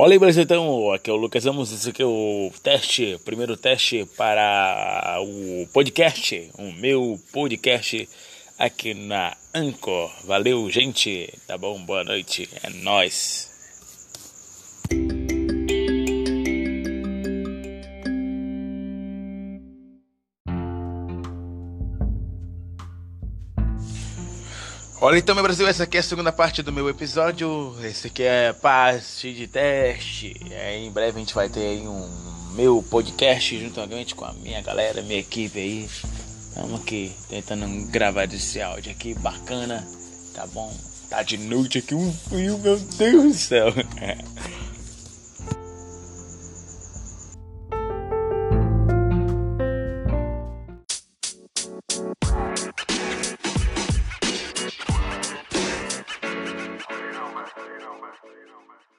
Olá aí, Brasil, então, aqui é o Lucas Ramos, esse aqui é o teste, primeiro teste para o podcast, o meu podcast aqui na Anchor. Valeu, gente, tá bom? Boa noite, é nóis. Olha então, meu Brasil, essa aqui é a segunda parte do meu episódio. Esse aqui é parte de teste. É, em breve a gente vai ter aí um meu podcast juntamente com a minha galera, minha equipe aí. Estamos aqui tentando gravar esse áudio aqui bacana, tá bom? Tá de noite aqui, um frio, meu Deus do céu. you know, man.